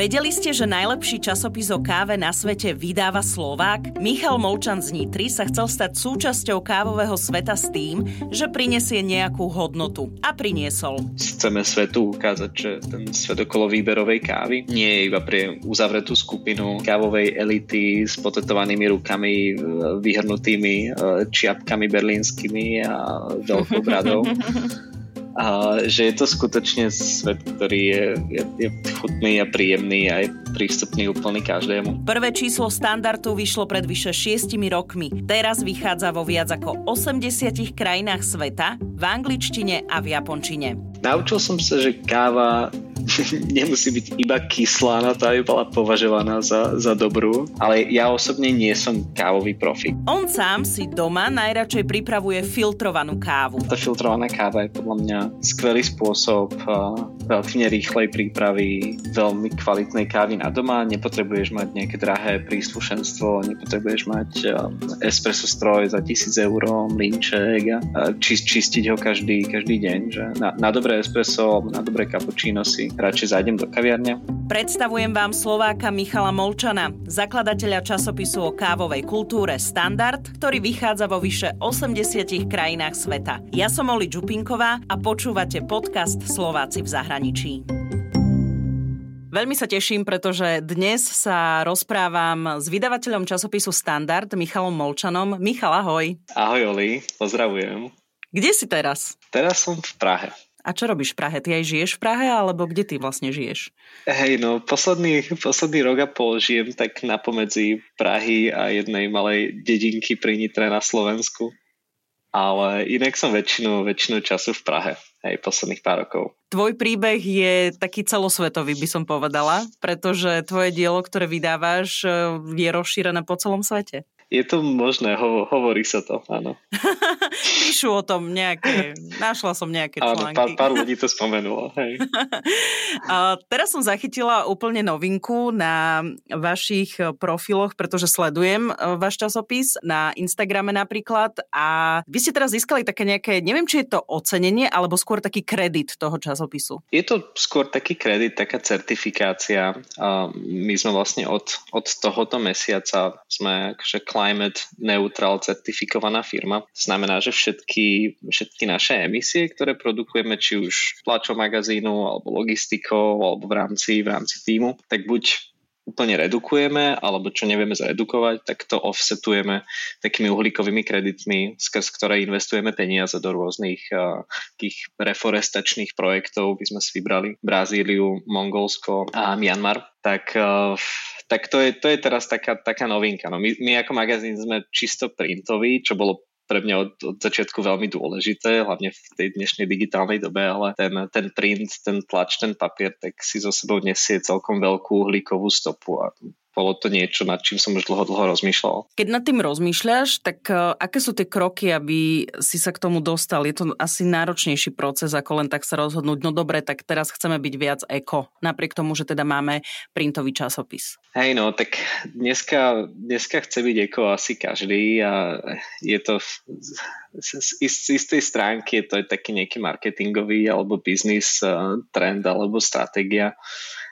Vedeli ste, že najlepší časopis o káve na svete vydáva Slovák? Michal Molčan z Nitry sa chcel stať súčasťou kávového sveta s tým, že prinesie nejakú hodnotu. A priniesol. Chceme svetu ukázať, že ten svet okolo výberovej kávy nie je iba pre uzavretú skupinu kávovej elity s potetovanými rukami, vyhrnutými e, čiapkami berlínskymi a veľkou bradou. A že je to skutočne svet, ktorý je, je, je chutný a príjemný a je prístupný úplne každému. Prvé číslo standardu vyšlo pred vyše 6 rokmi. Teraz vychádza vo viac ako 80 krajinách sveta, v angličtine a v japončine. Naučil som sa, že káva nemusí byť iba kyslá na to, aby bola považovaná za, za dobrú, ale ja osobne nie som kávový profik. On sám si doma najradšej pripravuje filtrovanú kávu. Tá filtrovaná káva je podľa mňa skvelý spôsob relatívne rýchlej prípravy veľmi kvalitnej kávy na doma. Nepotrebuješ mať nejaké drahé príslušenstvo, nepotrebuješ mať espresso stroj za tisíc eur, mlinček a čist, čistiť ho každý, každý deň. Že na, na dobré espresso, na dobré cappuccino si radšej zájdem do kaviarne. Predstavujem vám Slováka Michala Molčana, zakladateľa časopisu o kávovej kultúre Standard, ktorý vychádza vo vyše 80 krajinách sveta. Ja som Oli Čupinková a počúvate podcast Slováci v zahraničí. Veľmi sa teším, pretože dnes sa rozprávam s vydavateľom časopisu Standard, Michalom Molčanom. Michal, ahoj. Ahoj, Oli, pozdravujem. Kde si teraz? Teraz som v Prahe. A čo robíš v Prahe? Ty aj žiješ v Prahe, alebo kde ty vlastne žiješ? Hej, no posledný, posledný rok a pol žijem tak na pomedzi Prahy a jednej malej dedinky pri Nitre na Slovensku. Ale inak som väčšinu, väčšinu času v Prahe, hej, posledných pár rokov. Tvoj príbeh je taký celosvetový, by som povedala, pretože tvoje dielo, ktoré vydávaš, je rozšírené po celom svete. Je to možné, ho, hovorí sa to, áno. Píšu o tom nejaké, našla som nejaké články. Áno, pár, pár ľudí to spomenulo, hej. A teraz som zachytila úplne novinku na vašich profiloch, pretože sledujem e, váš časopis na Instagrame napríklad a vy ste teraz získali také nejaké, neviem, či je to ocenenie, alebo skôr taký kredit toho časopisu. Je to skôr taký kredit, taká certifikácia. My sme vlastne od, od tohoto mesiaca sme akože climate neutral certifikovaná firma. Znamená, že všetky, všetky naše emisie, ktoré produkujeme, či už tlačou magazínu, alebo logistikou, alebo v rámci, v rámci týmu, tak buď úplne redukujeme, alebo čo nevieme zredukovať, tak to offsetujeme takými uhlíkovými kreditmi, skrz ktoré investujeme peniaze do rôznych uh, takých reforestačných projektov. My sme si vybrali Brazíliu, Mongolsko a Myanmar. Tak, uh, tak to, je, to je teraz taká, taká novinka. No my, my ako magazín sme čisto printový, čo bolo pre mňa od, od začiatku veľmi dôležité, hlavne v tej dnešnej digitálnej dobe, ale ten, ten print, ten tlač, ten papier, tak si so sebou nesie celkom veľkú uhlíkovú stopu a bolo to niečo, nad čím som už dlho, dlho rozmýšľal. Keď nad tým rozmýšľaš, tak uh, aké sú tie kroky, aby si sa k tomu dostal? Je to asi náročnejší proces, ako len tak sa rozhodnúť, no dobre, tak teraz chceme byť viac eko, napriek tomu, že teda máme printový časopis. Hej no, tak dneska, dneska chce byť eko asi každý a je to z, z istej stránky je to taký nejaký marketingový alebo biznis uh, trend alebo stratégia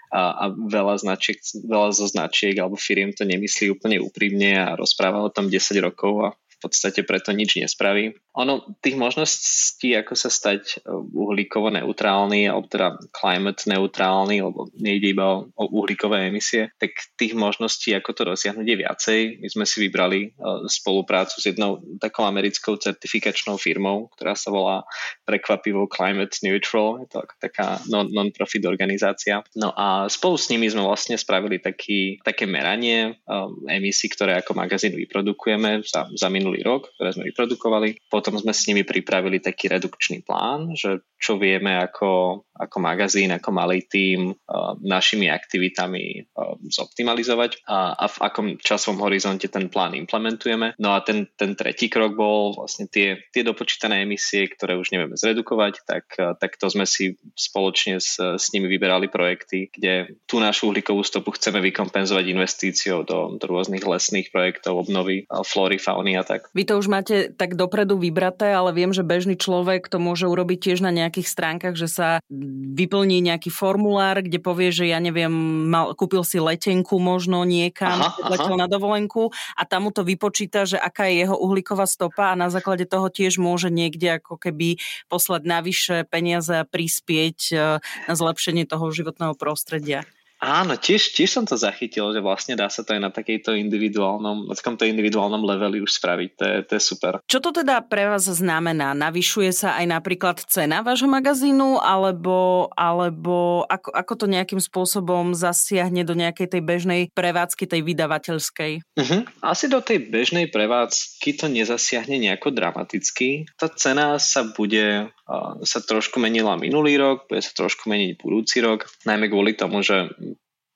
a, a veľa, značiek, veľa zo značiek alebo firiem to nemyslí úplne úprimne a rozpráva o tom 10 rokov a podstate preto nič nespraví. Ono, tých možností, ako sa stať e, uhlíkovo neutrálny, alebo teda climate neutrálny, lebo nejde iba o, uhlíkové emisie, tak tých možností, ako to dosiahnuť je viacej. My sme si vybrali uh, spoluprácu s jednou takou americkou certifikačnou firmou, ktorá sa volá prekvapivo Climate Neutral, je to taká non- non-profit organizácia. No a spolu s nimi sme vlastne spravili taký, také meranie um, emisí, ktoré ako magazín vyprodukujeme za, za minulý minulý rok, ktoré sme vyprodukovali. Potom sme s nimi pripravili taký redukčný plán, že čo vieme ako, ako magazín, ako malý tím uh, našimi aktivitami uh, zoptimalizovať a, a v akom časovom horizonte ten plán implementujeme. No a ten, ten tretí krok bol vlastne tie, tie dopočítané emisie, ktoré už nevieme zredukovať, tak, uh, tak to sme si spoločne s, s nimi vyberali projekty, kde tú našu uhlíkovú stopu chceme vykompenzovať investíciou do, do rôznych lesných projektov, obnovy flóry, fauny a tak. Vy to už máte tak dopredu vybraté, ale viem, že bežný človek to môže urobiť tiež na nejakých stránkach, že sa vyplní nejaký formulár, kde povie, že ja neviem, mal, kúpil si letenku možno niekam, aha, letel aha. na dovolenku a tam mu to vypočíta, že aká je jeho uhlíková stopa a na základe toho tiež môže niekde ako keby poslať navyše peniaze a prispieť e, na zlepšenie toho životného prostredia. Áno, tiež, tiež som to zachytil, že vlastne dá sa to aj na takejto individuálnom, na takomto individuálnom leveli už spraviť, to je, to je super. Čo to teda pre vás znamená? Navyšuje sa aj napríklad cena vášho magazínu, alebo, alebo ako, ako to nejakým spôsobom zasiahne do nejakej tej bežnej prevádzky, tej vydavateľskej? Uh-huh. Asi do tej bežnej prevádzky to nezasiahne nejako dramaticky. Tá cena sa bude sa trošku menila minulý rok, bude sa trošku meniť budúci rok, najmä kvôli tomu, že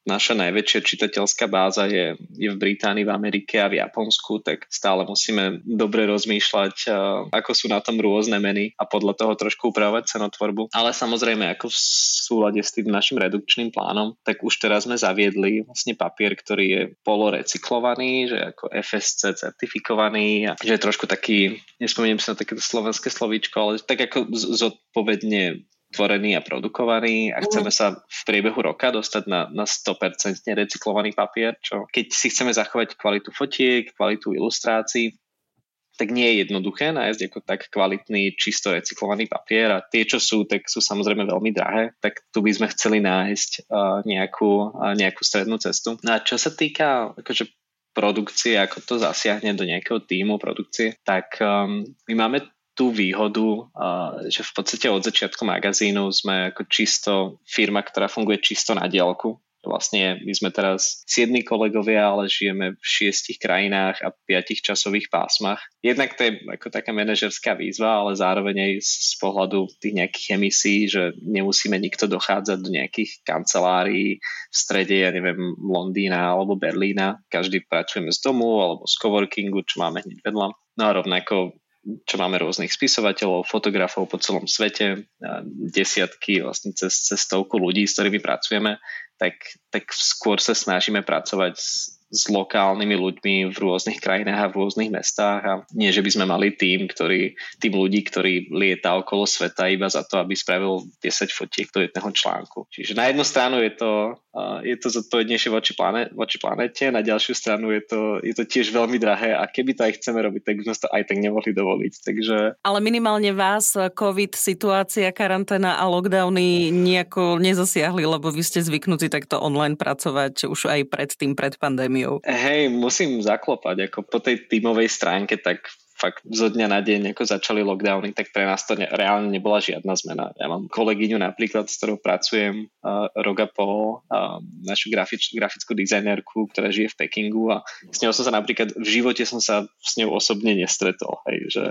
naša najväčšia čitateľská báza je, je v Británii, v Amerike a v Japonsku, tak stále musíme dobre rozmýšľať, ako sú na tom rôzne meny a podľa toho trošku upravovať cenotvorbu. Ale samozrejme, ako v súlade s tým našim redukčným plánom, tak už teraz sme zaviedli vlastne papier, ktorý je polorecyklovaný, že ako FSC certifikovaný a že je trošku taký, nespomeniem sa na takéto slovenské slovíčko, ale tak ako zodpovedne tvorený a produkovaný a mhm. chceme sa v priebehu roka dostať na, na 100% recyklovaný papier, čo keď si chceme zachovať kvalitu fotiek, kvalitu ilustrácií, tak nie je jednoduché nájsť ako tak kvalitný, čisto recyklovaný papier a tie, čo sú, tak sú samozrejme veľmi drahé, tak tu by sme chceli nájsť uh, nejakú, uh, nejakú strednú cestu. No a čo sa týka akože produkcie, ako to zasiahne do nejakého týmu produkcie, tak um, my máme tú výhodu, že v podstate od začiatku magazínu sme ako čisto firma, ktorá funguje čisto na dielku. Vlastne my sme teraz siedmi kolegovia, ale žijeme v šiestich krajinách a piatich časových pásmach. Jednak to je ako taká manažerská výzva, ale zároveň aj z pohľadu tých nejakých emisí, že nemusíme nikto dochádzať do nejakých kancelárií v strede, ja neviem, Londýna alebo Berlína. Každý pracujeme z domu alebo z coworkingu, čo máme hneď vedľa. No a rovnako čo máme rôznych spisovateľov, fotografov po celom svete, desiatky, vlastne cez, cez stovku ľudí, s ktorými pracujeme, tak, tak skôr sa snažíme pracovať s, s lokálnymi ľuďmi v rôznych krajinách a v rôznych mestách a nie, že by sme mali tým, ktorý, tým ľudí, ktorý lieta okolo sveta iba za to, aby spravil 10 fotiek do jedného článku. Čiže na jednu stranu je to, je to zodpovednejšie voči, planet, voči planete, na ďalšiu stranu je to, je to tiež veľmi drahé a keby to aj chceme robiť, tak by sme to aj tak nemohli dovoliť. Takže... Ale minimálne vás COVID, situácia, karanténa a lockdowny nejako nezasiahli, lebo vy ste zvyknutí takto online pracovať už aj pred pandémiou pandémiou. Hej, musím zaklopať, ako po tej tímovej stránke, tak fakt zo dňa na deň, ako začali lockdowny, tak pre nás to ne, reálne nebola žiadna zmena. Ja mám kolegyňu napríklad, s ktorou pracujem uh, rok a pol, uh, našu grafič, grafickú dizajnerku, ktorá žije v Pekingu a s ňou som sa napríklad, v živote som sa s ňou osobne nestretol. Hej, že...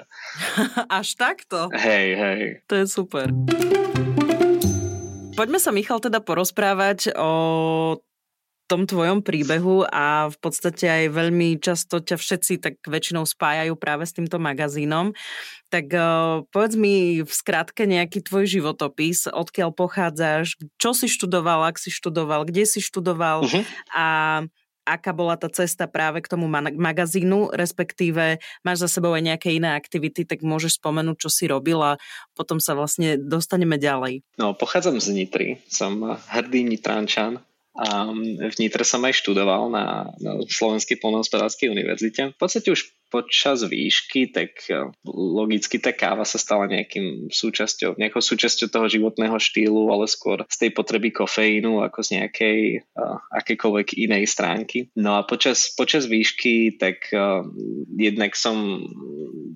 Až takto? Hej, hej. To je super. Poďme sa, Michal, teda porozprávať o tom tvojom príbehu a v podstate aj veľmi často ťa všetci tak väčšinou spájajú práve s týmto magazínom. Tak uh, povedz mi v skratke nejaký tvoj životopis, odkiaľ pochádzaš, čo si študoval, ak si študoval, kde si študoval uh-huh. a aká bola tá cesta práve k tomu magazínu, respektíve máš za sebou aj nejaké iné aktivity, tak môžeš spomenúť, čo si robil a potom sa vlastne dostaneme ďalej. No, pochádzam z Nitry, som hrdý Nitrančan, a v Nitre som aj študoval na, na Slovenskej polnohospodárskej univerzite. V podstate už počas výšky, tak e, logicky tá káva sa stala nejakým súčasťou, nejakou súčasťou toho životného štýlu, ale skôr z tej potreby kofeínu ako z nejakej uh, akékoľvek inej stránky. No a počas, počas výšky, tak uh, jednak som,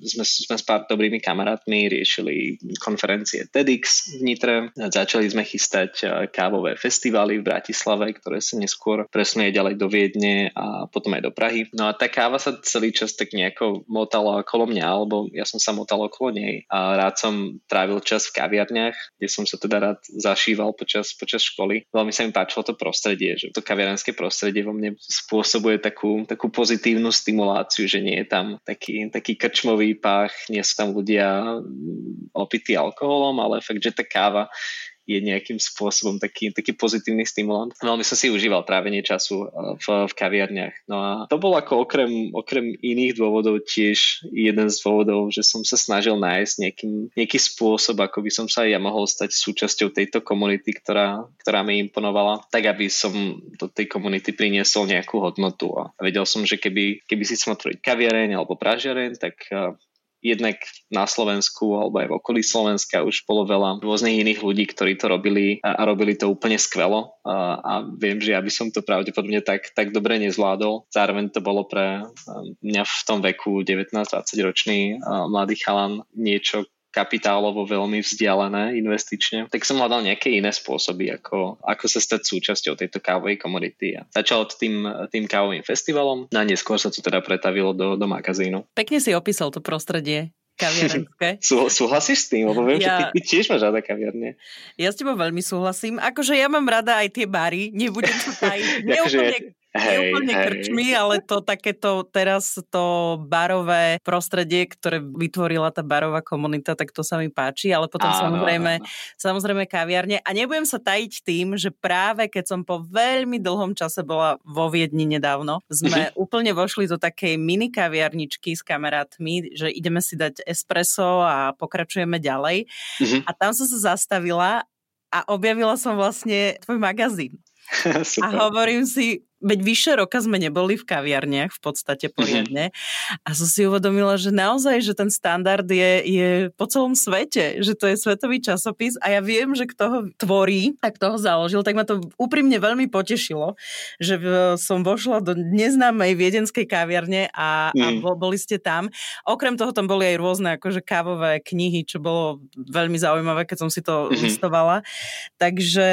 sme, sme s pár dobrými kamarátmi riešili konferencie TEDx v Nitre. Začali sme chystať kávové festivály v Bratislave, ktoré sa neskôr presunuli ďalej do Viedne a potom aj do Prahy. No a tá káva sa celý čas tak nejak nejako motala okolo mňa, alebo ja som sa motal okolo nej a rád som trávil čas v kaviarniach, kde som sa teda rád zašíval počas, počas školy. Veľmi sa mi páčilo to prostredie, že to kaviarenské prostredie vo mne spôsobuje takú, takú pozitívnu stimuláciu, že nie je tam taký, taký krčmový pách, nie sú tam ľudia opití alkoholom, ale fakt, že tá káva je nejakým spôsobom taký, taký pozitívny stimulant. Veľmi som si užíval trávenie času v, v kaviarniach. No a to bol ako okrem, okrem iných dôvodov tiež jeden z dôvodov, že som sa snažil nájsť nejaký, nejaký spôsob, ako by som sa aj ja mohol stať súčasťou tejto komunity, ktorá, ktorá mi imponovala, tak aby som do tej komunity priniesol nejakú hodnotu. A vedel som, že keby, keby si otvoriť kaviareň alebo pražiareň, tak jednak na Slovensku alebo aj v okolí Slovenska už bolo veľa rôznych iných ľudí, ktorí to robili a, a robili to úplne skvelo a, a viem, že ja by som to pravdepodobne tak, tak dobre nezvládol. Zároveň to bolo pre mňa v tom veku 19-20 ročný mladý chalan niečo, kapitálovo veľmi vzdialené investične, tak som hľadal nejaké iné spôsoby, ako, ako sa stať súčasťou tejto kávovej komunity. A začal tým, tým kávovým festivalom a neskôr sa to teda pretavilo do, do magazínu. Pekne si opísal to prostredie kaviarenské. Sú, súhlasíš s tým? Lebo viem, ja... že ty, ty tiež máš rada kaviarne. Ja s tebou veľmi súhlasím. Akože ja mám rada aj tie bary, nebudem sa tajiť. Neúplne Hej, úplne hej. krčmi, ale to takéto teraz to barové prostredie, ktoré vytvorila tá barová komunita, tak to sa mi páči, ale potom áno, samozrejme, áno. samozrejme kaviarne. A nebudem sa tajiť tým, že práve keď som po veľmi dlhom čase bola vo Viedni nedávno, sme uh-huh. úplne vošli do takej mini kaviarničky s kamarátmi, že ideme si dať espresso a pokračujeme ďalej. Uh-huh. A tam som sa zastavila a objavila som vlastne tvoj magazín. a hovorím si, veď vyše roka sme neboli v kaviarniach v podstate mhm. poriadne a som si uvedomila, že naozaj, že ten standard je, je po celom svete, že to je svetový časopis a ja viem, že kto ho tvorí a kto ho založil, tak ma to úprimne veľmi potešilo, že som vošla do neznámej viedenskej kaviarne a, mm. a mhm. boli ste tam. Okrem toho tam boli aj rôzne akože kávové knihy, čo bolo veľmi zaujímavé, keď som si to mm-hmm. listovala. Takže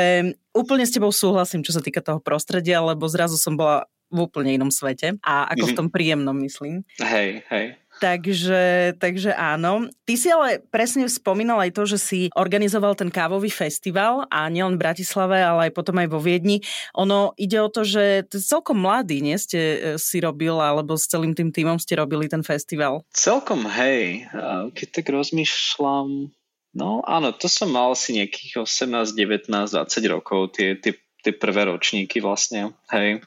úplne s tebou súhlasím, čo sa týka toho prostredia, lebo zrazu som bola v úplne inom svete a ako mm-hmm. v mhm. tom príjemnom, myslím. Hej, hej. Takže, takže áno. Ty si ale presne spomínal aj to, že si organizoval ten kávový festival a nielen v Bratislave, ale aj potom aj vo Viedni. Ono ide o to, že celkom mladý, nie ste e, si robil, alebo s celým tým týmom ste robili ten festival. Celkom, hej. Keď tak rozmýšľam, No áno, to som mal asi nejakých 18, 19, 20 rokov, tie, tie, tie prvé ročníky vlastne, hej.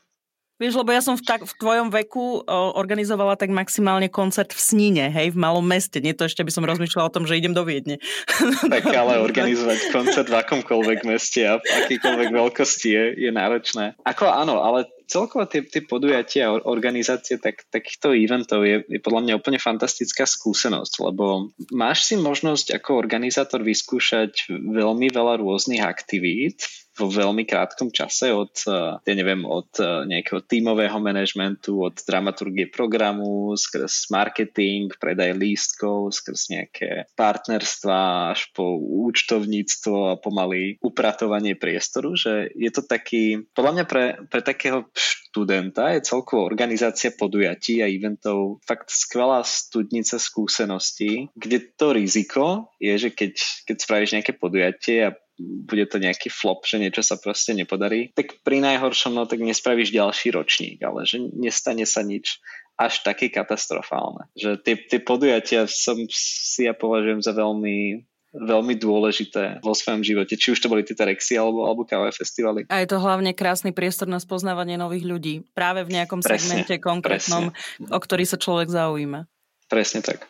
Vieš, lebo ja som v, tak, v tvojom veku organizovala tak maximálne koncert v Sníne, hej, v malom meste. Nie to ešte by som rozmýšľala o tom, že idem do Viedne. Tak ale organizovať koncert v akomkoľvek meste a v akýkoľvek veľkosti je, je náročné. Ako áno, ale celkovo tie, tie podujatia a organizácie tak, takýchto eventov je, je podľa mňa úplne fantastická skúsenosť, lebo máš si možnosť ako organizátor vyskúšať veľmi veľa rôznych aktivít vo veľmi krátkom čase od, eh, ja neviem, od eh, nejakého tímového manažmentu, od dramaturgie programu, skrz marketing, predaj lístkov, skrz nejaké partnerstva až po účtovníctvo a pomaly upratovanie priestoru, že je to taký, podľa mňa pre, pre takého študenta je celkovo organizácia podujatí a eventov fakt skvelá studnica skúseností, kde to riziko je, že keď, keď spravíš nejaké podujatie a bude to nejaký flop, že niečo sa proste nepodarí, tak pri najhoršom no tak nespravíš ďalší ročník, ale že nestane sa nič až také katastrofálne. Že tie, tie podujatia som si ja považujem za veľmi veľmi dôležité vo svojom živote, či už to boli tie Terexy alebo, alebo káve festivaly. A je to hlavne krásny priestor na spoznávanie nových ľudí. Práve v nejakom presne, segmente konkrétnom, presne. o ktorý sa človek zaujíma. Presne tak.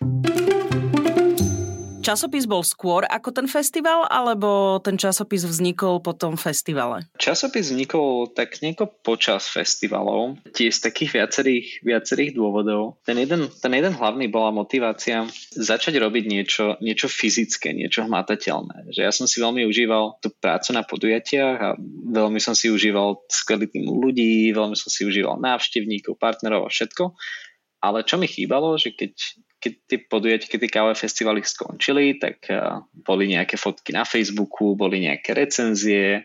Časopis bol skôr ako ten festival, alebo ten časopis vznikol po tom festivale? Časopis vznikol tak nieko počas festivalov, tiež z takých viacerých, viacerých dôvodov. Ten jeden, ten jeden hlavný bola motivácia začať robiť niečo, niečo fyzické, niečo hmatateľné. Že ja som si veľmi užíval tú prácu na podujatiach a veľmi som si užíval skvelý tým ľudí, veľmi som si užíval návštevníkov, partnerov a všetko. Ale čo mi chýbalo, že keď keď tie podujatia, keď tie káve festivaly skončili, tak boli nejaké fotky na Facebooku, boli nejaké recenzie,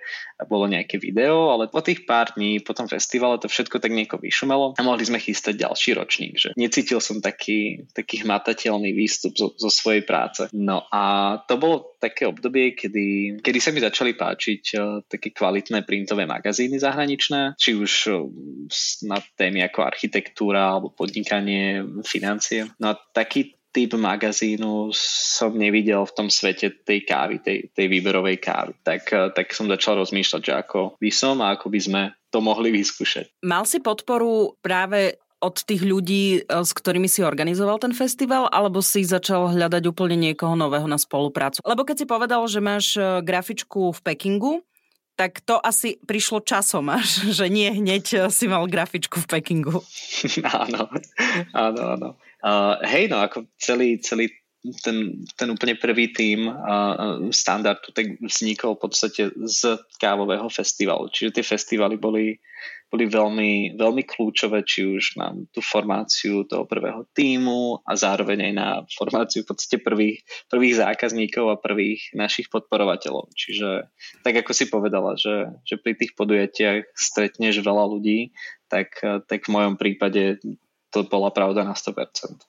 bolo nejaké video, ale po tých pár dní po tom festivale to všetko tak nieko vyšumelo a mohli sme chystať ďalší ročník, že necítil som taký, taký hmatateľný výstup zo, zo svojej práce. No a to bolo také obdobie, kedy, kedy sa mi začali páčiť uh, také kvalitné printové magazíny zahraničné, či už uh, na témy ako architektúra alebo podnikanie, financie. No a taký typ magazínu som nevidel v tom svete tej kávy, tej, tej výberovej kávy. Tak, eh, tak som začal rozmýšľať, že ako by som a ako by sme to mohli vyskúšať. Mal si podporu práve od tých ľudí, eh, s ktorými si organizoval ten festival, alebo si začal hľadať úplne niekoho nového na spoluprácu? Lebo keď si povedal, že máš eh, grafičku v Pekingu, tak to asi prišlo časom až, že nie hneď si mal grafičku v Pekingu. áno, áno, áno. Uh, hej, no ako celý, celý ten, ten úplne prvý tým uh, standardu tak vznikol v podstate z kávového festivalu. Čiže tie festivaly boli, boli veľmi, veľmi kľúčové, či už na tú formáciu toho prvého týmu a zároveň aj na formáciu v podstate prvých, prvých zákazníkov a prvých našich podporovateľov. Čiže tak ako si povedala, že, že pri tých podujatiach stretneš veľa ľudí, tak, tak v mojom prípade to bola pravda na 100%.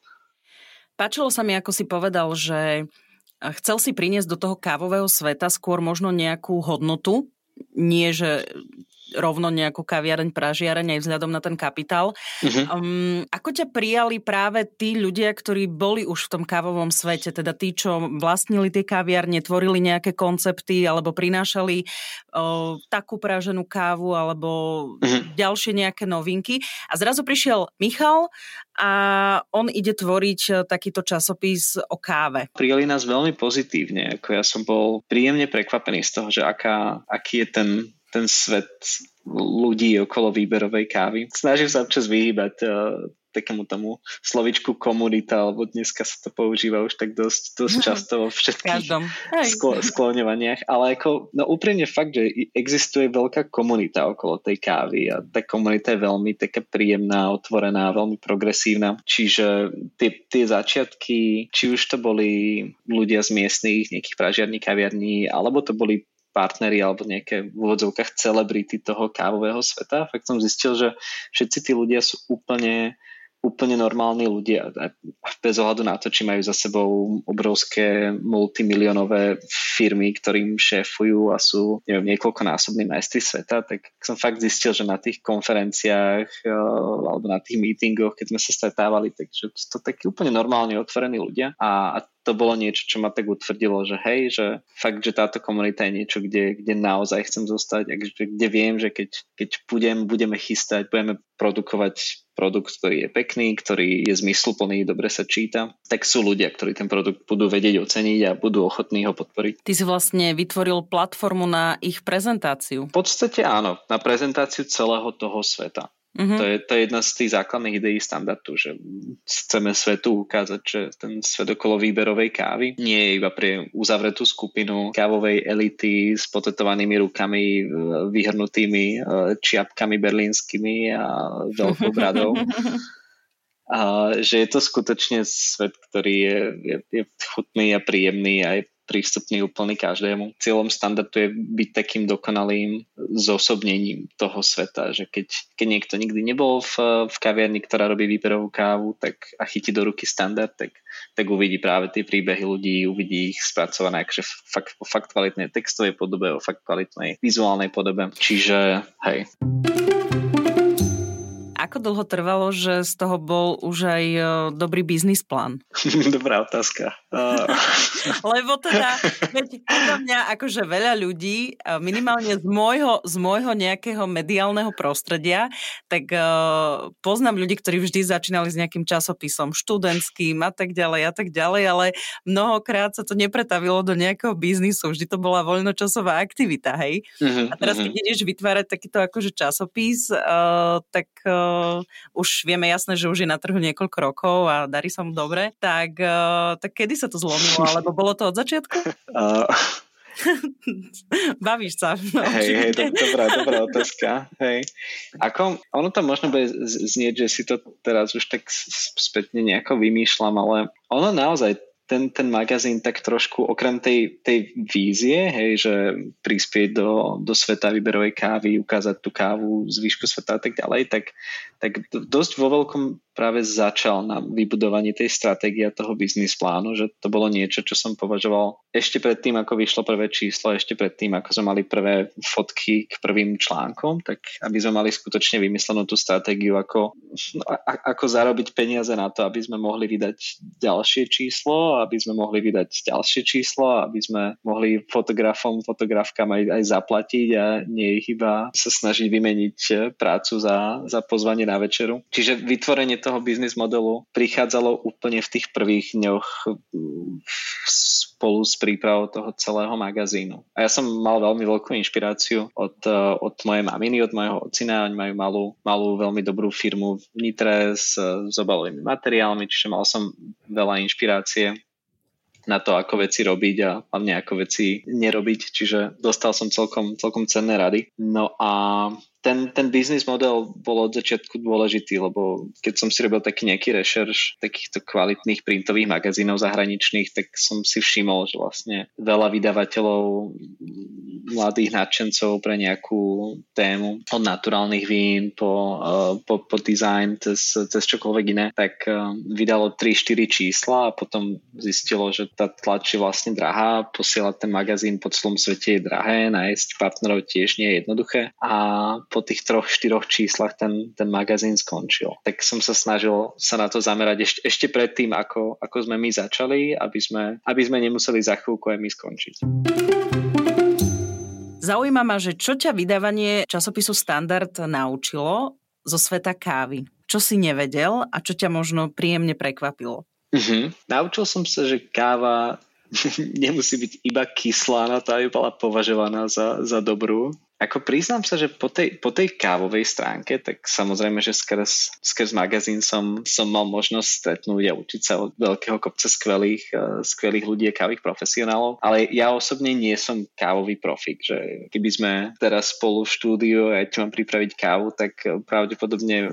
Páčilo sa mi, ako si povedal, že chcel si priniesť do toho kávového sveta skôr možno nejakú hodnotu, nie že rovno nejakú kaviareň, pražiareň aj vzhľadom na ten kapitál. Uh-huh. Um, ako ťa prijali práve tí ľudia, ktorí boli už v tom kávovom svete, teda tí, čo vlastnili tie kaviarne, tvorili nejaké koncepty alebo prinášali uh, takú praženú kávu alebo uh-huh. ďalšie nejaké novinky. A zrazu prišiel Michal a on ide tvoriť e, takýto časopis o káve. Prijali nás veľmi pozitívne. Ako ja som bol príjemne prekvapený z toho, že aká, aký je ten ten svet ľudí okolo výberovej kávy. Snažím sa občas vyhýbať uh, takému tomu slovičku komunita, alebo dneska sa to používa už tak dosť, dosť často vo všetkých sklo, skloňovaniach, ale ako, no úprimne fakt, že existuje veľká komunita okolo tej kávy a tá komunita je veľmi taká príjemná, otvorená, veľmi progresívna, čiže tie, tie začiatky, či už to boli ľudia z miestnych, nejakých pražiarní, kaviarní, alebo to boli partneri alebo nejaké v úvodzovkách celebrity toho kávového sveta. Fakt som zistil, že všetci tí ľudia sú úplne úplne normálni ľudia, bez ohľadu na to, či majú za sebou obrovské multimilionové firmy, ktorým šéfujú a sú neviem, niekoľkonásobní majstri sveta, tak som fakt zistil, že na tých konferenciách eh, alebo na tých meetingoch, keď sme sa stretávali, takže to takí úplne normálne otvorení ľudia. A to bolo niečo, čo ma tak utvrdilo, že hej, že fakt, že táto komunita je niečo, kde, kde naozaj chcem zostať a kde viem, že keď, keď budem, budeme chystať, budeme produkovať produkt, ktorý je pekný, ktorý je zmysluplný, dobre sa číta, tak sú ľudia, ktorí ten produkt budú vedieť oceniť a budú ochotní ho podporiť. Ty si vlastne vytvoril platformu na ich prezentáciu. V podstate áno, na prezentáciu celého toho sveta. Mm-hmm. To, je, to je jedna z tých základných ideí standardu, že chceme svetu ukázať, že ten svet okolo výberovej kávy nie je iba pre uzavretú skupinu kávovej elity s potetovanými rukami, vyhrnutými e, čiapkami berlínskymi a veľkou bradou. a že je to skutočne svet, ktorý je, je, je chutný a príjemný a je prístupný úplný každému. Cieľom standardu je byť takým dokonalým zosobnením toho sveta, že keď, keď niekto nikdy nebol v, v kaviarni, ktorá robí výberovú kávu tak, a chytí do ruky standard, tak, tak uvidí práve tie príbehy ľudí, uvidí ich spracované akože fakt, fakt kvalitnej textovej podobe, o fakt kvalitnej vizuálnej podobe. Čiže hej. Ako dlho trvalo, že z toho bol už aj e, dobrý biznis plán? Dobrá otázka. Lebo teda, veď podľa mňa akože veľa ľudí, e, minimálne z môjho, z môjho nejakého mediálneho prostredia, tak uh, poznám ľudí, ktorí vždy začínali s nejakým časopisom študentským a tak ďalej a tak ďalej, ale mnohokrát sa to nepretavilo do nejakého biznisu. Vždy to bola voľnočasová aktivita, hej? Uh-huh, a teraz, uh-huh. keď ideš vytvárať takýto akože časopis, uh, tak uh, už vieme jasné, že už je na trhu niekoľko rokov a darí sa mu dobre, tak, uh, tak kedy sa to zlomilo? Alebo bolo to od začiatku? Uh... Bavíš sa. No, hej, hej, to, dobrá, dobrá otázka. Hej. Ako, ono to možno bude znieť, že si to teraz už tak spätne nejako vymýšľam, ale ono naozaj ten, ten magazín tak trošku okrem tej, tej vízie, hej, že prispieť do, do sveta výberovej kávy, ukázať tú kávu z výšku sveta a tak ďalej, tak, tak dosť vo veľkom práve začal na vybudovaní tej stratégie toho biznis plánu, že to bolo niečo, čo som považoval ešte pred tým, ako vyšlo prvé číslo, ešte pred tým, ako sme mali prvé fotky k prvým článkom, tak aby sme mali skutočne vymyslenú tú stratégiu, ako, ako zarobiť peniaze na to, aby sme mohli vydať ďalšie číslo, aby sme mohli vydať ďalšie číslo, aby sme mohli fotografom, fotografkám aj, aj zaplatiť a nie iba sa snažiť vymeniť prácu za, za pozvanie na večeru. Čiže vytvorenie toho biznis modelu prichádzalo úplne v tých prvých dňoch spolu s prípravou toho celého magazínu. A ja som mal veľmi veľkú inšpiráciu od, od mojej maminy, od mojho ocina. Oni majú malú, malú veľmi dobrú firmu v Nitre s, s obalovými materiálmi, čiže mal som veľa inšpirácie na to, ako veci robiť a hlavne ako veci nerobiť, čiže dostal som celkom, celkom cenné rady. No a ten, ten biznis model bol od začiatku dôležitý, lebo keď som si robil taký nejaký rešerš takýchto kvalitných printových magazínov zahraničných, tak som si všimol, že vlastne veľa vydavateľov mladých nadšencov pre nejakú tému od naturálnych vín po, uh, po, po design cez, cez čokoľvek iné, tak uh, vydalo 3-4 čísla a potom zistilo, že tá tlač je vlastne drahá, posielať ten magazín po celom svete je drahé, nájsť partnerov tiež nie je jednoduché. A po tých troch, štyroch číslach ten, ten magazín skončil. Tak som sa snažil sa na to zamerať ešte, ešte predtým, ako, ako sme my začali, aby sme, aby sme nemuseli za chvíľku aj my skončiť. Zaujíma ma, že čo ťa vydávanie časopisu Standard naučilo zo sveta kávy? Čo si nevedel a čo ťa možno príjemne prekvapilo? Uh-huh. Naučil som sa, že káva nemusí byť iba kyslá na to, aby bola považovaná za, za dobrú, ako priznám sa, že po tej, po tej kávovej stránke, tak samozrejme, že skrz, skrz magazín som, som mal možnosť stretnúť a učiť sa od veľkého kopca skvelých, uh, skvelých ľudí a kávých profesionálov, ale ja osobne nie som kávový profik, že keby sme teraz spolu v štúdiu a ja ti mám pripraviť kávu, tak pravdepodobne e,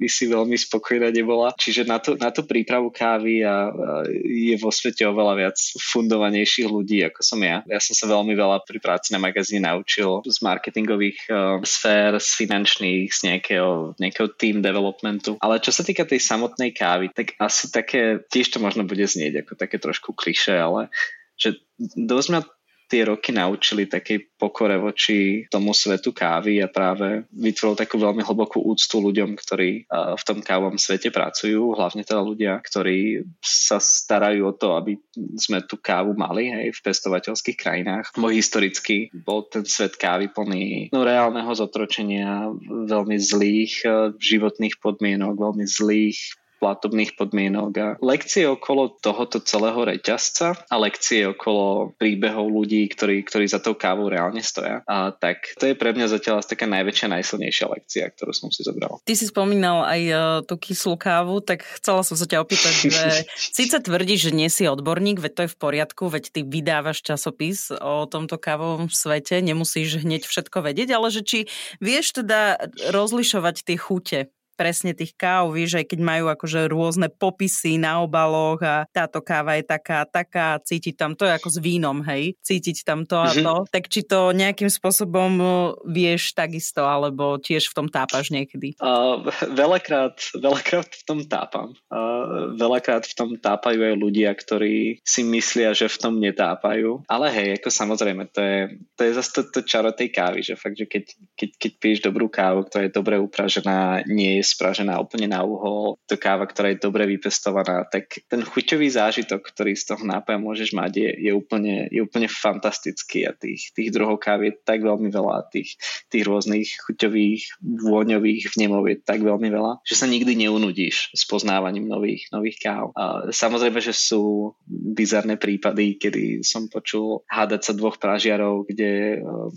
by si veľmi spokojná nebola. Čiže na, to, na tú prípravu kávy a, a je vo svete oveľa viac fundovanejších ľudí, ako som ja. Ja som sa veľmi veľa pri práci na magazíne naučil z marketingových uh, sfér, z finančných, z nejakého, nejakého team developmentu. Ale čo sa týka tej samotnej kávy, tak asi také, tiež to možno bude znieť ako také trošku kliše, ale že dosť ma tie roky naučili takej pokore voči tomu svetu kávy a práve vytvoril takú veľmi hlbokú úctu ľuďom, ktorí v tom kávom svete pracujú, hlavne teda ľudia, ktorí sa starajú o to, aby sme tú kávu mali aj v pestovateľských krajinách. Môj historicky bol ten svet kávy plný no, reálneho zotročenia, veľmi zlých životných podmienok, veľmi zlých platobných podmienok a lekcie okolo tohoto celého reťazca a lekcie okolo príbehov ľudí, ktorí, ktorí za tou kávou reálne stoja. A tak to je pre mňa zatiaľ asi taká najväčšia, najsilnejšia lekcia, ktorú som si zobral. Ty si spomínal aj uh, tú kyslú kávu, tak chcela som sa ťa opýtať, že síce tvrdíš, že nie si odborník, veď to je v poriadku, veď ty vydávaš časopis o tomto kávovom svete, nemusíš hneď všetko vedieť, ale že či vieš teda rozlišovať tie chute presne tých káv, vieš, aj keď majú akože rôzne popisy na obaloch a táto káva je taká, taká, cítiť tam, to je ako s vínom, hej, cítiť tam to a mhm. to, mm-hmm. tak či to nejakým spôsobom uh, vieš takisto, alebo tiež v tom tápaš niekedy? Uh, veľakrát, veľakrát v tom tápam. Uh, veľakrát v tom tápajú aj ľudia, ktorí si myslia, že v tom netápajú. Ale hej, ako samozrejme, to je, to je zase to, to čaro tej kávy, že fakt, že keď, keď, keď piješ dobrú kávu, ktorá je dobre upražená, nie je spražená úplne na uhol, to káva, ktorá je dobre vypestovaná, tak ten chuťový zážitok, ktorý z toho nápoja môžeš mať, je, je, úplne, je úplne fantastický a tých, tých druhov káv je tak veľmi veľa, tých, tých rôznych chuťových, vôňových vnemov je tak veľmi veľa, že sa nikdy neunudíš s poznávaním nových, nových káv. A samozrejme, že sú bizarné prípady, kedy som počul hádať sa dvoch pražiarov, kde uh,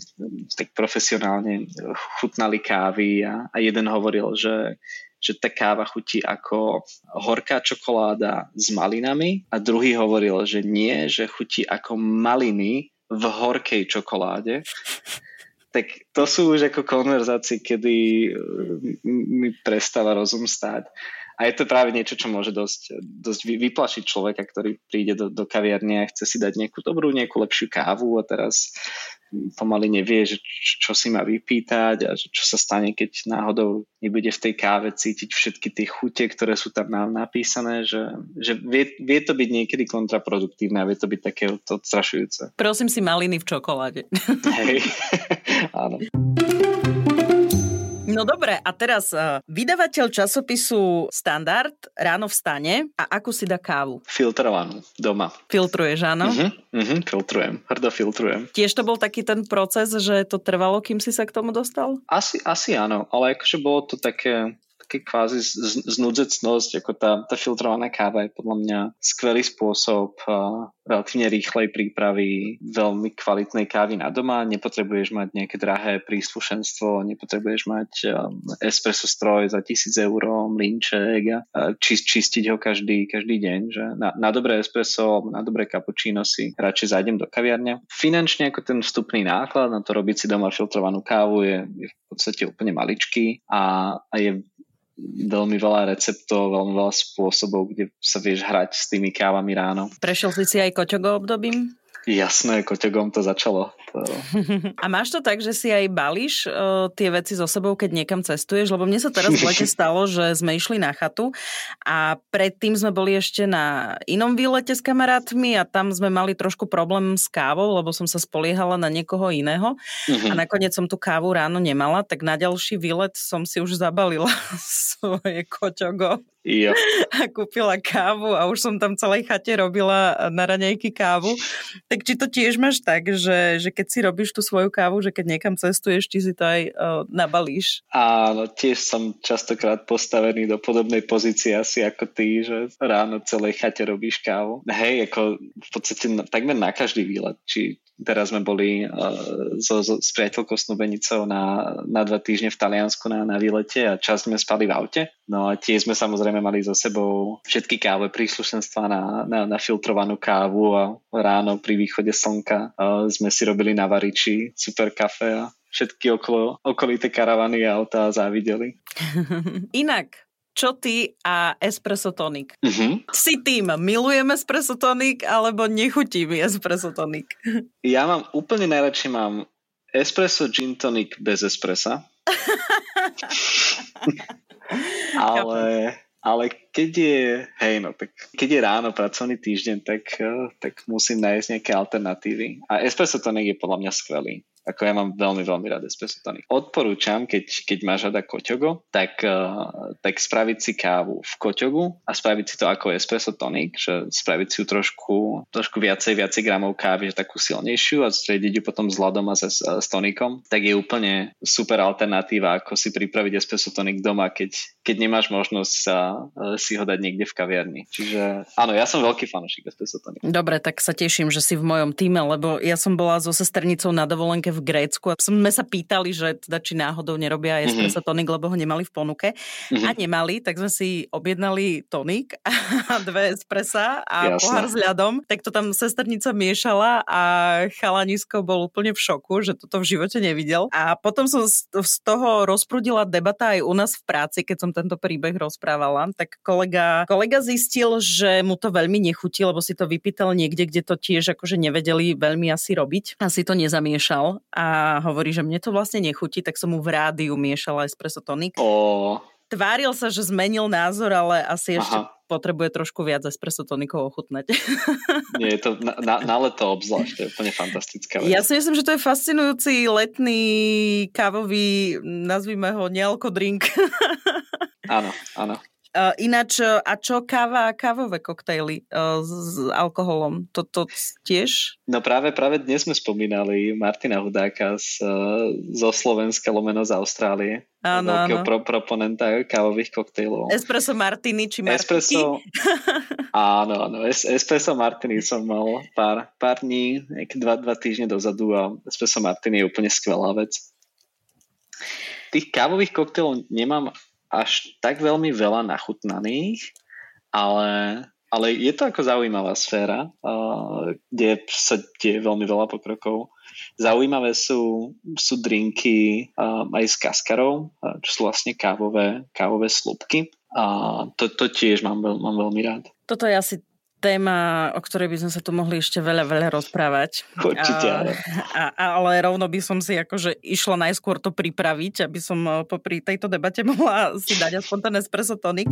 tak profesionálne chutnali kávy a, a jeden hovoril, že že tá káva chutí ako horká čokoláda s malinami a druhý hovoril, že nie, že chutí ako maliny v horkej čokoláde. Tak to sú už ako konverzácie, kedy mi prestáva rozum stáť. A je to práve niečo, čo môže dosť, dosť vyplašiť človeka, ktorý príde do, do kaviarne a chce si dať nejakú dobrú, nejakú lepšiu kávu a teraz pomaly nevie, že čo si má vypýtať a čo sa stane, keď náhodou nebude v tej káve cítiť všetky tie chute, ktoré sú tam napísané, že, že vie, vie to byť niekedy kontraproduktívne a vie to byť také odstrašujúce. Prosím si maliny v čokoláde. Hej, áno. No dobre, a teraz uh, vydavateľ časopisu Standard ráno vstane a ako si dá kávu? Filtrovanú, doma. Filtruješ, áno? Uh-huh, uh-huh, filtrujem, hrdo filtrujem. Tiež to bol taký ten proces, že to trvalo, kým si sa k tomu dostal? Asi, asi áno, ale akože bolo to také taký kvázi znudzecnosť, ako tá, tá filtrovaná káva je podľa mňa skvelý spôsob relatívne rýchlej prípravy veľmi kvalitnej kávy na doma. Nepotrebuješ mať nejaké drahé príslušenstvo, nepotrebuješ mať espresso stroj za tisíc eur, mlinček a čist, čistiť ho každý, každý deň. Že na, na dobré espresso, na dobré cappuccino si radšej zájdem do kaviarne. Finančne ako ten vstupný náklad na to robiť si doma filtrovanú kávu je, je v podstate úplne maličký a, a je veľmi veľa receptov, veľmi veľa spôsobov, kde sa vieš hrať s tými kávami ráno. Prešiel si si aj koťogo obdobím? Jasné, koťogom to začalo. To... A máš to tak, že si aj balíš uh, tie veci so sebou, keď niekam cestuješ? Lebo mne sa teraz v lete stalo, že sme išli na chatu a predtým sme boli ešte na inom výlete s kamarátmi a tam sme mali trošku problém s kávou, lebo som sa spoliehala na niekoho iného uh-huh. a nakoniec som tú kávu ráno nemala, tak na ďalší výlet som si už zabalila svoje koťogo. Jo. A kúpila kávu a už som tam celej chate robila na raňajky kávu. Tak či to tiež máš tak, že, že keď si robíš tú svoju kávu, že keď niekam cestuješ, či si to aj uh, nabalíš? Áno, tiež som častokrát postavený do podobnej pozície asi ako ty, že ráno celej chate robíš kávu. Hej, ako v podstate takmer na každý výlet, či Teraz sme boli uh, so, so, s priateľkou Snubenicou na, na dva týždne v Taliansku na, na výlete a čas sme spali v aute. No a tiež sme samozrejme mali so sebou všetky káve príslušenstva na, na, na filtrovanú kávu a ráno pri východe slnka sme si robili na variči super kafe a všetky okolo, okolité karavany a autá závideli. Inak, čo ty a espresso tonic? Uh-huh. Si tým, milujem espresso tonic alebo nechutí mi espresso tonic? Ja mám úplne najradšej mám espresso gin tonic bez espressa. ale, ale keď je, hej no, tak keď je ráno pracovný týždeň, tak, eh, tak musím nájsť nejaké alternatívy. A espresso tonic je podľa mňa skvelý. Ako ja mám veľmi, veľmi rád espresso tonic. Odporúčam, keď, keď máš rada koťogo, tak, uh, tak spraviť si kávu v koťogu a spraviť si to ako espresso tonic, že spraviť si ju trošku, trošku viacej, viacej gramov kávy, že takú silnejšiu a striediť ju potom s ľadom a s, s tonikom, tak je úplne super alternatíva, ako si pripraviť espresso tonic doma, keď, keď nemáš možnosť sa, uh, si ho dať niekde v kaviarni. Čiže áno, ja som veľký fanúšik espresso. Dobre, tak sa teším, že si v mojom týme, lebo ja som bola so sesternicou na dovolenke v Grécku a sme sa pýtali, že teda či náhodou nerobia mhm. espresso tonik, lebo ho nemali v ponuke. Mm-hmm. A nemali, tak sme si objednali tonik a dve espressa a Jasne. pohár s ľadom. Tak to tam sesternica miešala a chalanisko bol úplne v šoku, že toto v živote nevidel. A potom som z toho rozprudila debata aj u nás v práci, keď som tento príbeh rozprávala. Tak kolega, kolega zistil, že mu to veľmi nechutí, lebo si to vypýtal niekde, kde to tiež akože nevedeli veľmi asi robiť. Asi to nezamiešal a hovorí, že mne to vlastne nechutí, tak som mu v rádiu miešala espresso tonic. O... Tváril sa, že zmenil názor, ale asi Aha. ešte potrebuje trošku viac espresso tonikov ochutnať. Nie, je to na, na, na leto obzvlášť, to je úplne fantastická vec. Ja si myslím, že to je fascinujúci letný kávový, nazvime ho nealko drink. Áno, áno. Uh, ináč, e, a čo káva a kávové koktejly uh, s, s alkoholom? Toto tiež? No práve, práve dnes sme spomínali Martina Hudáka z, uh, zo Slovenska, lomeno z Austrálie. Áno, veľkého áno. Pro, proponenta kávových koktejlov. Espresso martini či martini? Espresso, áno, áno. Es, espresso martini som mal pár, pár dní, dva, dva týždne dozadu a espresso martini je úplne skvelá vec. Tých kávových koktejlov nemám až tak veľmi veľa nachutnaných, ale, ale je to ako zaujímavá sféra, uh, kde sa deje veľmi veľa pokrokov. Zaujímavé sú, sú drinky uh, aj s kaskarou, čo sú vlastne kávové, kávové slupky. A to, to tiež mám, mám veľmi rád. Toto je asi téma, o ktorej by sme sa tu mohli ešte veľa, veľa rozprávať. Určite, a, a, ale rovno by som si akože išla najskôr to pripraviť, aby som eh, popri tejto debate mohla si dať aspoň ten espresso tonik.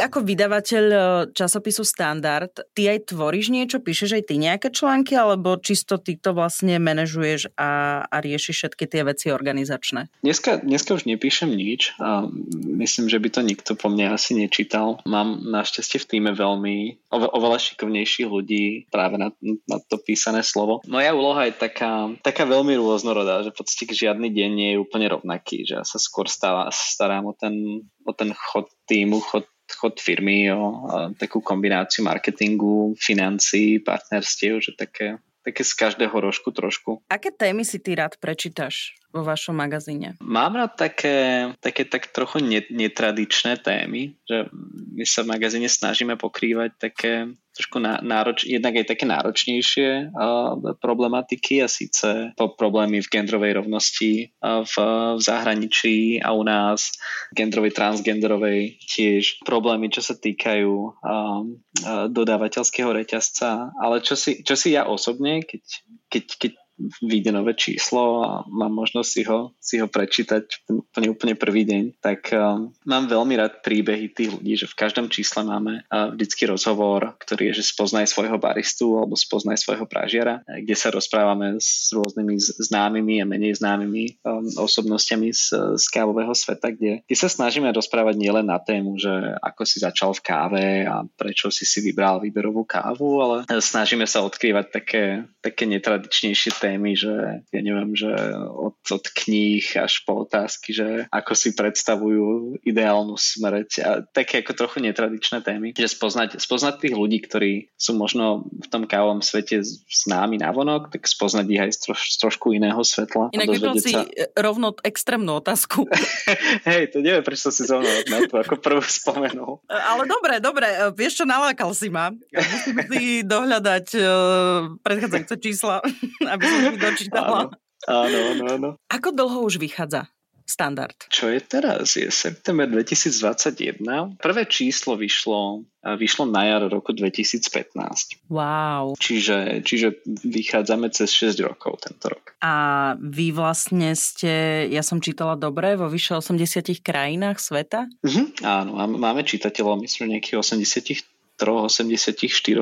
Ako vydavateľ e, časopisu Standard, ty aj tvoríš niečo, píšeš aj ty nejaké články, alebo čisto ty to vlastne manažuješ a, a riešiš všetky tie veci organizačné? Dneska, dneska už nepíšem nič a myslím, že by to nikto po mne asi nečítal. Mám našťastie v týme veľmi ove, oveľa šikovnejších ľudí práve na, na to písané slovo. Moja úloha je taká, taká veľmi rôznorodá, že v podstate žiadny deň nie je úplne rovnaký, že ja sa skôr stáva, starám o ten, o ten chod týmu, chod chod firmy, o takú kombináciu marketingu, financií, partnerstiev, že také, také z každého rožku trošku. Aké témy si ty rád prečítaš vo vašom magazíne? Mám rád také, také tak trochu netradičné témy, že my sa v magazíne snažíme pokrývať také trošku nároč, jednak aj také náročnejšie problematiky a síce po problémy v gendrovej rovnosti v, v zahraničí a u nás, gendrovej, transgenderovej tiež problémy, čo sa týkajú dodávateľského reťazca, ale čo si, čo si ja osobne, keď, keď, keď vyjde nové číslo a mám možnosť si ho, si ho prečítať úplne, úplne prvý deň, tak um, mám veľmi rád príbehy tých ľudí, že v každom čísle máme uh, vždycky rozhovor, ktorý je, že spoznaj svojho baristu alebo spoznaj svojho pražiara, kde sa rozprávame s rôznymi známymi a menej známymi um, osobnostiami z, z kávového sveta, kde, kde sa snažíme rozprávať nielen na tému, že ako si začal v káve a prečo si si vybral výberovú kávu, ale snažíme sa odkrývať také, také netradičnejšie témy, že ja neviem, že od, od kníh až po otázky, že ako si predstavujú ideálnu smrť a také ako trochu netradičné témy, že spoznať, spoznať tých ľudí, ktorí sú možno v tom kávom svete známi navonok, tak spoznať ich aj z, troš, z trošku iného svetla. Inak vypol si sa... rovno extrémnu otázku. Hej, to neviem, prečo si zrovna na to ako prvú spomenul. Ale dobre, dobre, vieš čo, nalákal si ma. Musím si dohľadať uh, predchádzajúce čísla, aby som dočítala. Áno, áno, áno. Ako dlho už vychádza standard? Čo je teraz? Je september 2021. Prvé číslo vyšlo, vyšlo na jar roku 2015. Wow. Čiže, čiže vychádzame cez 6 rokov tento rok. A vy vlastne ste, ja som čítala dobre, vo vyše 80 krajinách sveta? Uh-huh. Áno, máme čitateľov, myslím, nejakých 80 84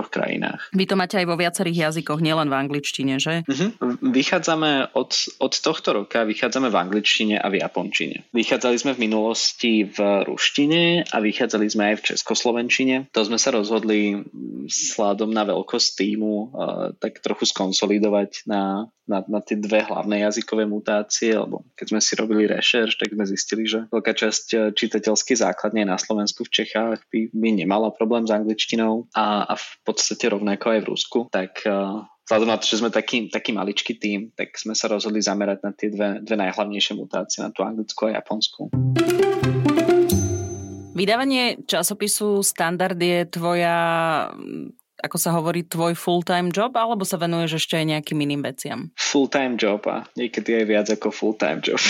krajinách. Vy to máte aj vo viacerých jazykoch, nielen v angličtine, že? Uh-huh. Vychádzame od, od tohto roka, vychádzame v angličtine a v japončine. Vychádzali sme v minulosti v ruštine a vychádzali sme aj v českoslovenčine. To sme sa rozhodli sládom na veľkosť týmu uh, tak trochu skonsolidovať na na, na tie dve hlavné jazykové mutácie, lebo keď sme si robili rešerš, tak sme zistili, že veľká časť eh, čitateľských základní na Slovensku v Čechách by, by nemala problém s angličtinou a, a v podstate rovnako aj v Rusku, tak uh, vzhľadom na to, že sme taký, taký maličký tým, tak sme sa rozhodli zamerať na tie dve, dve najhlavnejšie mutácie, na tú anglickú a japonskú. Vydávanie časopisu Standard je tvoja ako sa hovorí, tvoj full-time job, alebo sa venuješ ešte aj nejakým iným veciam? Full-time job a niekedy aj viac ako full-time job.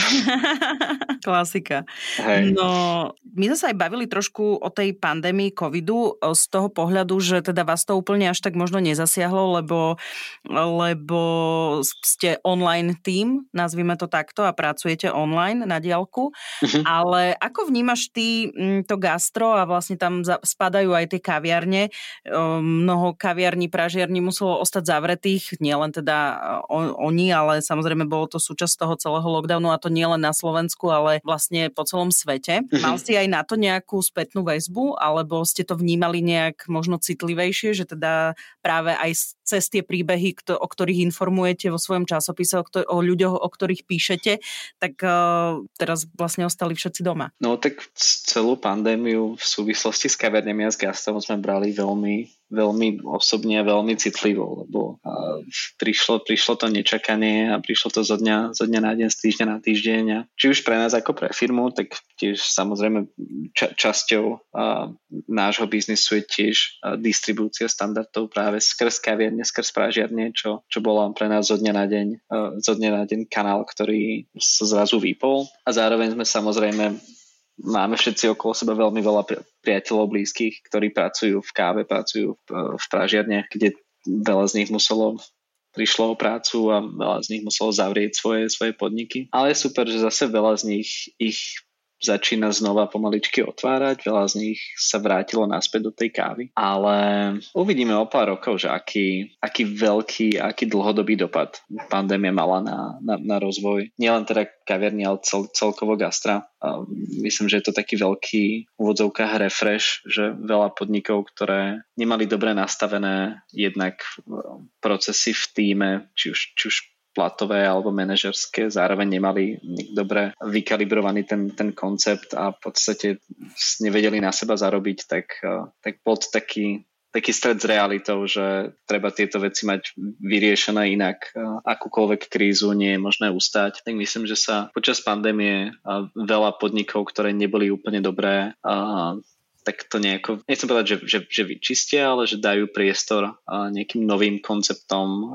Klasika. Hej. No, my sme sa aj bavili trošku o tej pandémii covidu z toho pohľadu, že teda vás to úplne až tak možno nezasiahlo, lebo, lebo ste online tým, nazvime to takto, a pracujete online na diálku. Uh-huh. Ale ako vnímaš ty mm, to gastro a vlastne tam spadajú aj tie kaviarne, mnoho mnoho kaviarní, pražiarní muselo ostať zavretých, nielen teda on, oni, ale samozrejme bolo to súčasť toho celého lockdownu a to nielen na Slovensku, ale vlastne po celom svete. Mm-hmm. Mal si aj na to nejakú spätnú väzbu, alebo ste to vnímali nejak možno citlivejšie, že teda práve aj cez tie príbehy, o ktorých informujete vo svojom časopise, o, o ľuďoch, o ktorých píšete, tak uh, teraz vlastne ostali všetci doma. No tak celú pandémiu v súvislosti s kaverňami a s gastom sme brali veľmi veľmi osobne a veľmi citlivo, lebo prišlo, prišlo to nečakanie a prišlo to zo dňa, zo dňa na deň, z týždňa na týždeň. A či už pre nás ako pre firmu, tak tiež samozrejme ča- časťou a, nášho biznisu je tiež distribúcia standardov práve skrz kaviarne, skrz pražiarne, čo, čo bolo pre nás zo dňa na deň, a, zo dňa na deň kanál, ktorý sa zrazu vypol. A zároveň sme samozrejme máme všetci okolo seba veľmi veľa priateľov blízkych, ktorí pracujú v káve, pracujú v, v pražiarniach, kde veľa z nich muselo prišlo o prácu a veľa z nich muselo zavrieť svoje, svoje podniky. Ale je super, že zase veľa z nich ich začína znova pomaličky otvárať, veľa z nich sa vrátilo naspäť do tej kávy, ale uvidíme o pár rokov, že aký, aký veľký, aký dlhodobý dopad pandémia mala na, na, na rozvoj. Nielen teda kaviarni, ale cel, celkovo gastra. A myslím, že je to taký veľký v úvodzovkách refresh, že veľa podnikov, ktoré nemali dobre nastavené jednak procesy v týme, či už, či už platové alebo manažerské, zároveň nemali dobre vykalibrovaný ten, ten koncept a v podstate nevedeli na seba zarobiť, tak, eh, tak pod taký, taký stred s realitou, že treba tieto veci mať vyriešené inak. Eh, akúkoľvek krízu nie je možné ustať. Tak myslím, že sa počas pandémie eh, veľa podnikov, ktoré neboli úplne dobré, tak to nejako, nechcem povedať, že, že, že vyčistia, ale že dajú priestor nejakým novým konceptom,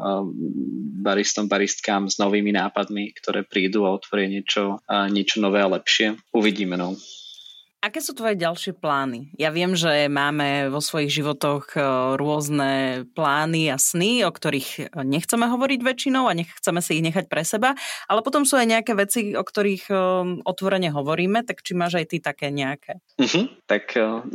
baristom, baristkám s novými nápadmi, ktoré prídu a otvoria niečo, niečo nové a lepšie. Uvidíme, no. Aké sú tvoje ďalšie plány? Ja viem, že máme vo svojich životoch e, rôzne plány a sny, o ktorých nechceme hovoriť väčšinou a nechceme si ich nechať pre seba, ale potom sú aj nejaké veci, o ktorých e, otvorene hovoríme, tak či máš aj ty také nejaké? Uh-huh. Tak e,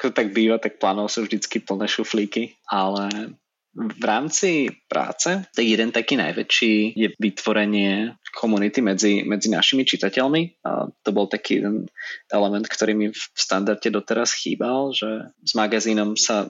ako tak býva, tak plánov sú vždycky plné šuflíky, ale v rámci práce, tak jeden taký najväčší je vytvorenie komunity medzi, medzi našimi čitateľmi. A to bol taký jeden element, ktorý mi v standarde doteraz chýbal, že s magazínom sa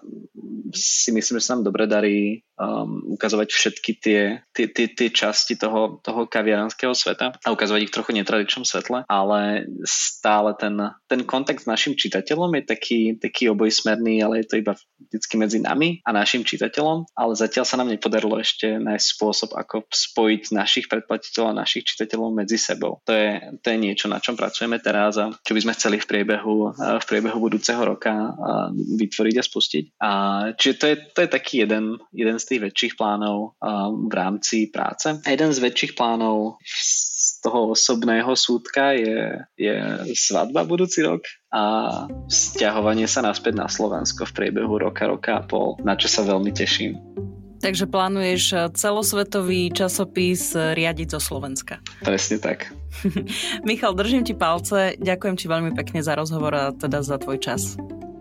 si myslím, že sa nám dobre darí um, ukazovať všetky tie, tie, tie, tie časti toho, toho kaviaranského sveta a ukazovať ich trochu netradičnom svetle, ale stále ten, ten kontakt s našim čitateľom je taký, taký obojsmerný, ale je to iba vždycky medzi nami a našim čitateľom, ale zatiaľ sa nám nepodarilo ešte nájsť spôsob, ako spojiť našich predplatiteľov a našich čitateľov medzi sebou. To je, to je niečo, na čom pracujeme teraz a čo by sme chceli v priebehu, v priebehu budúceho roka vytvoriť a spustiť. A čiže to je, to je taký jeden, jeden z tých väčších plánov v rámci práce. A jeden z väčších plánov toho osobného súdka je, je svadba budúci rok a stiahovanie sa naspäť na Slovensko v priebehu roka, roka a pol, na čo sa veľmi teším. Takže plánuješ celosvetový časopis riadiť zo Slovenska. Presne tak. Michal, držím ti palce, ďakujem ti veľmi pekne za rozhovor a teda za tvoj čas.